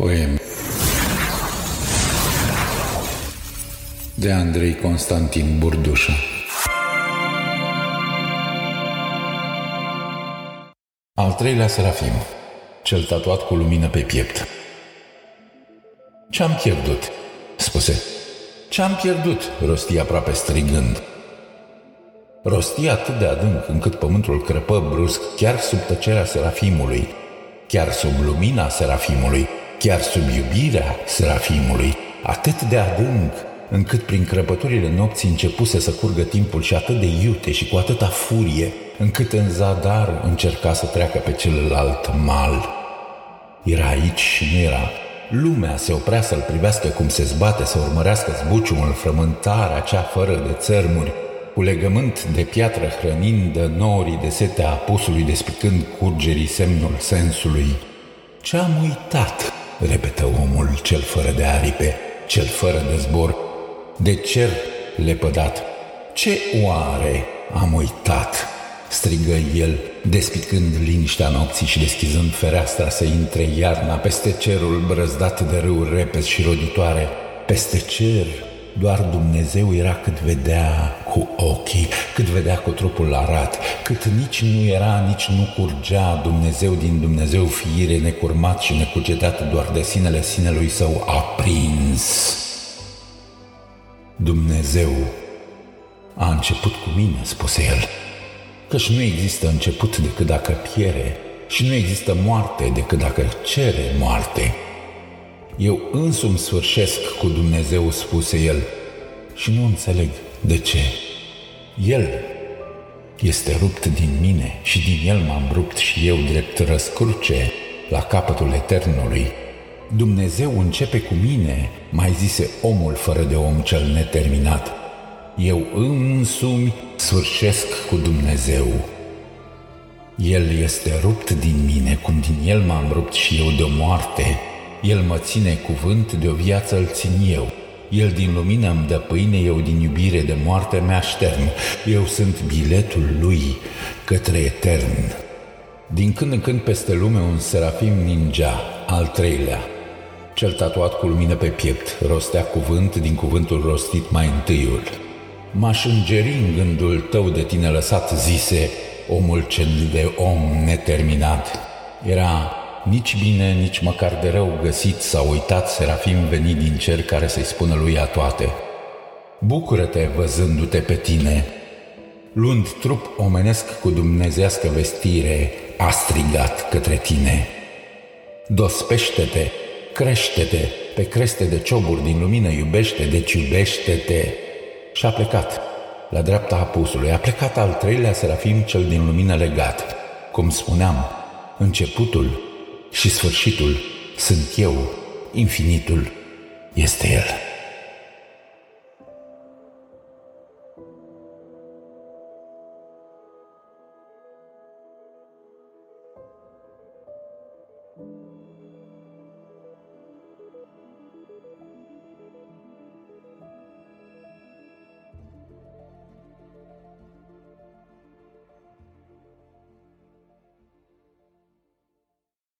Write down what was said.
Poem de Andrei Constantin Burdușa Al treilea serafim, cel tatuat cu lumină pe piept. Ce-am pierdut? spuse. Ce-am pierdut? rosti aproape strigând. Rosti atât de adânc încât pământul crăpă brusc chiar sub tăcerea serafimului, chiar sub lumina serafimului, chiar sub iubirea serafimului, atât de adânc încât prin crăpăturile nopții începuse să curgă timpul și atât de iute și cu atâta furie, încât în zadar încerca să treacă pe celălalt mal. Era aici și nu era. Lumea se oprea să-l privească cum se zbate, să urmărească zbuciumul, frământarea cea fără de țărmuri, cu legământ de piatră hrănind norii de setea apusului, despicând curgerii semnul sensului. Ce am uitat, repetă omul cel fără de aripe, cel fără de zbor, de cer lepădat. Ce oare am uitat? strigă el, despicând liniștea nopții și deschizând fereastra să intre iarna peste cerul brăzdat de râuri repezi și roditoare. Peste cer doar Dumnezeu era cât vedea cu ochii, cât vedea cu trupul arat, cât nici nu era, nici nu curgea Dumnezeu din Dumnezeu fiire necurmat și necugetat doar de sinele sinelui său aprins. Dumnezeu a început cu mine, spuse el, căci nu există început decât dacă piere și nu există moarte decât dacă cere moarte. Eu însumi sfârșesc cu Dumnezeu, spuse el, și nu înțeleg de ce. El este rupt din mine și din el m-am rupt și eu drept răscruce la capătul eternului. Dumnezeu începe cu mine, mai zise omul fără de om cel neterminat. Eu însumi sfârșesc cu Dumnezeu. El este rupt din mine, cum din el m-am rupt și eu de o moarte. El mă ține cuvânt, de o viață îl țin eu. El din lumină îmi dă pâine, eu din iubire de moarte mea aștern. Eu sunt biletul lui către etern. Din când în când peste lume un serafim ninja, al treilea, cel tatuat cu lumină pe piept, rostea cuvânt din cuvântul rostit mai întâiul. M-aș îngeri în gândul tău de tine lăsat, zise omul cel de om neterminat. Era nici bine, nici măcar de rău găsit sau uitat serafim venit din cer care să-i spună lui a toate. Bucură-te văzându-te pe tine, luând trup omenesc cu dumnezească vestire, a strigat către tine. Dospește-te crește-te pe creste de cioburi din lumină, iubește, deci iubește-te. Și a plecat la dreapta apusului. A plecat al treilea serafim cel din lumină legat. Cum spuneam, începutul și sfârșitul sunt eu, infinitul este el.